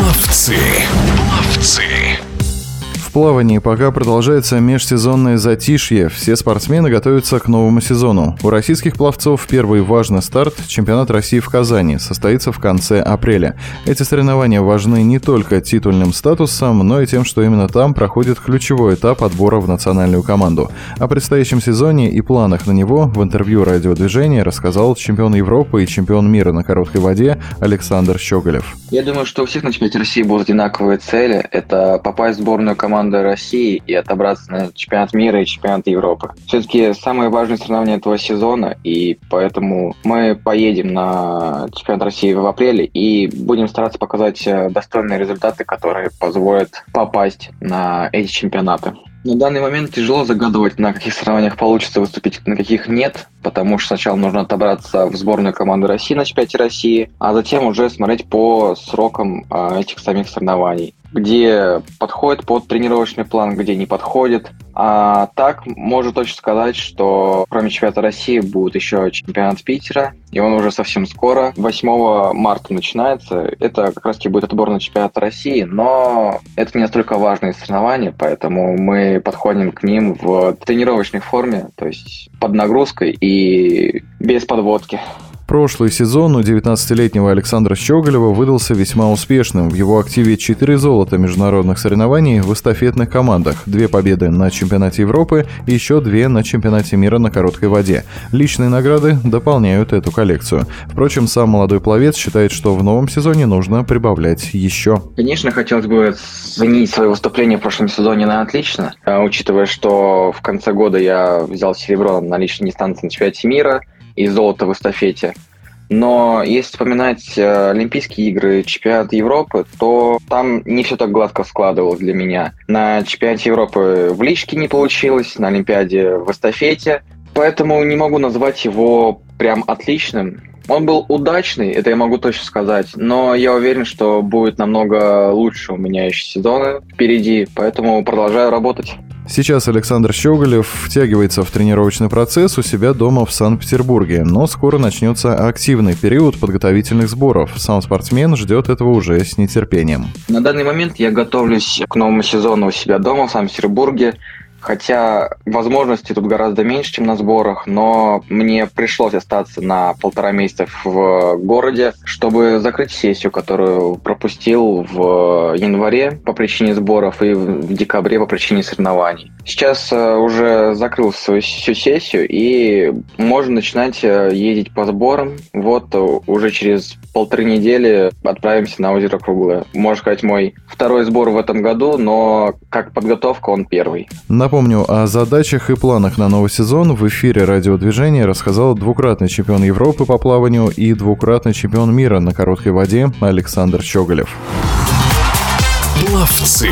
Ловцы. Ловцы плавании пока продолжается межсезонное затишье. Все спортсмены готовятся к новому сезону. У российских пловцов первый важный старт – чемпионат России в Казани, состоится в конце апреля. Эти соревнования важны не только титульным статусом, но и тем, что именно там проходит ключевой этап отбора в национальную команду. О предстоящем сезоне и планах на него в интервью радиодвижения рассказал чемпион Европы и чемпион мира на короткой воде Александр Щеголев. Я думаю, что у всех на чемпионате России будут одинаковые цели. Это попасть в сборную команды России и отобраться на чемпионат мира и чемпионат Европы. Все-таки самые важные соревнования этого сезона, и поэтому мы поедем на чемпионат России в апреле и будем стараться показать э, достойные результаты, которые позволят попасть на эти чемпионаты. На данный момент тяжело загадывать, на каких соревнованиях получится выступить, на каких нет, потому что сначала нужно отобраться в сборную команды России на чемпионате России, а затем уже смотреть по срокам а, этих самих соревнований где подходит под тренировочный план, где не подходит. А так, можно точно сказать, что кроме чемпионата России будет еще чемпионат Питера, и он уже совсем скоро, 8 марта начинается. Это как раз таки будет отбор на чемпионат России, но это не настолько важные соревнования, поэтому мы подходим к ним в тренировочной форме, то есть под нагрузкой и без подводки. Прошлый сезон у 19-летнего Александра Щеголева выдался весьма успешным. В его активе 4 золота международных соревнований в эстафетных командах, 2 победы на чемпионате Европы и еще 2 на чемпионате мира на короткой воде. Личные награды дополняют эту коллекцию. Впрочем, сам молодой пловец считает, что в новом сезоне нужно прибавлять еще. Конечно, хотелось бы оценить свое выступление в прошлом сезоне на отлично, а, учитывая, что в конце года я взял серебро на личной дистанции на чемпионате мира – и золото в эстафете. Но если вспоминать э, Олимпийские игры, чемпионат Европы, то там не все так гладко складывалось для меня. На чемпионате Европы в личке не получилось, на Олимпиаде в эстафете. Поэтому не могу назвать его прям отличным. Он был удачный, это я могу точно сказать, но я уверен, что будет намного лучше у меня еще сезоны впереди, поэтому продолжаю работать. Сейчас Александр Щеголев втягивается в тренировочный процесс у себя дома в Санкт-Петербурге, но скоро начнется активный период подготовительных сборов. Сам спортсмен ждет этого уже с нетерпением. На данный момент я готовлюсь к новому сезону у себя дома в Санкт-Петербурге. Хотя возможностей тут гораздо меньше, чем на сборах, но мне пришлось остаться на полтора месяца в городе, чтобы закрыть сессию, которую пропустил в январе по причине сборов и в декабре по причине соревнований. Сейчас э, уже закрыл свою всю сессию и можно начинать э, ездить по сборам. Вот э, уже через полторы недели отправимся на озеро Круглое. Можно сказать, мой второй сбор в этом году, но как подготовка он первый. Напомню, о задачах и планах на новый сезон в эфире радиодвижения рассказал двукратный чемпион Европы по плаванию и двукратный чемпион мира на короткой воде Александр Щеголев. Пловцы.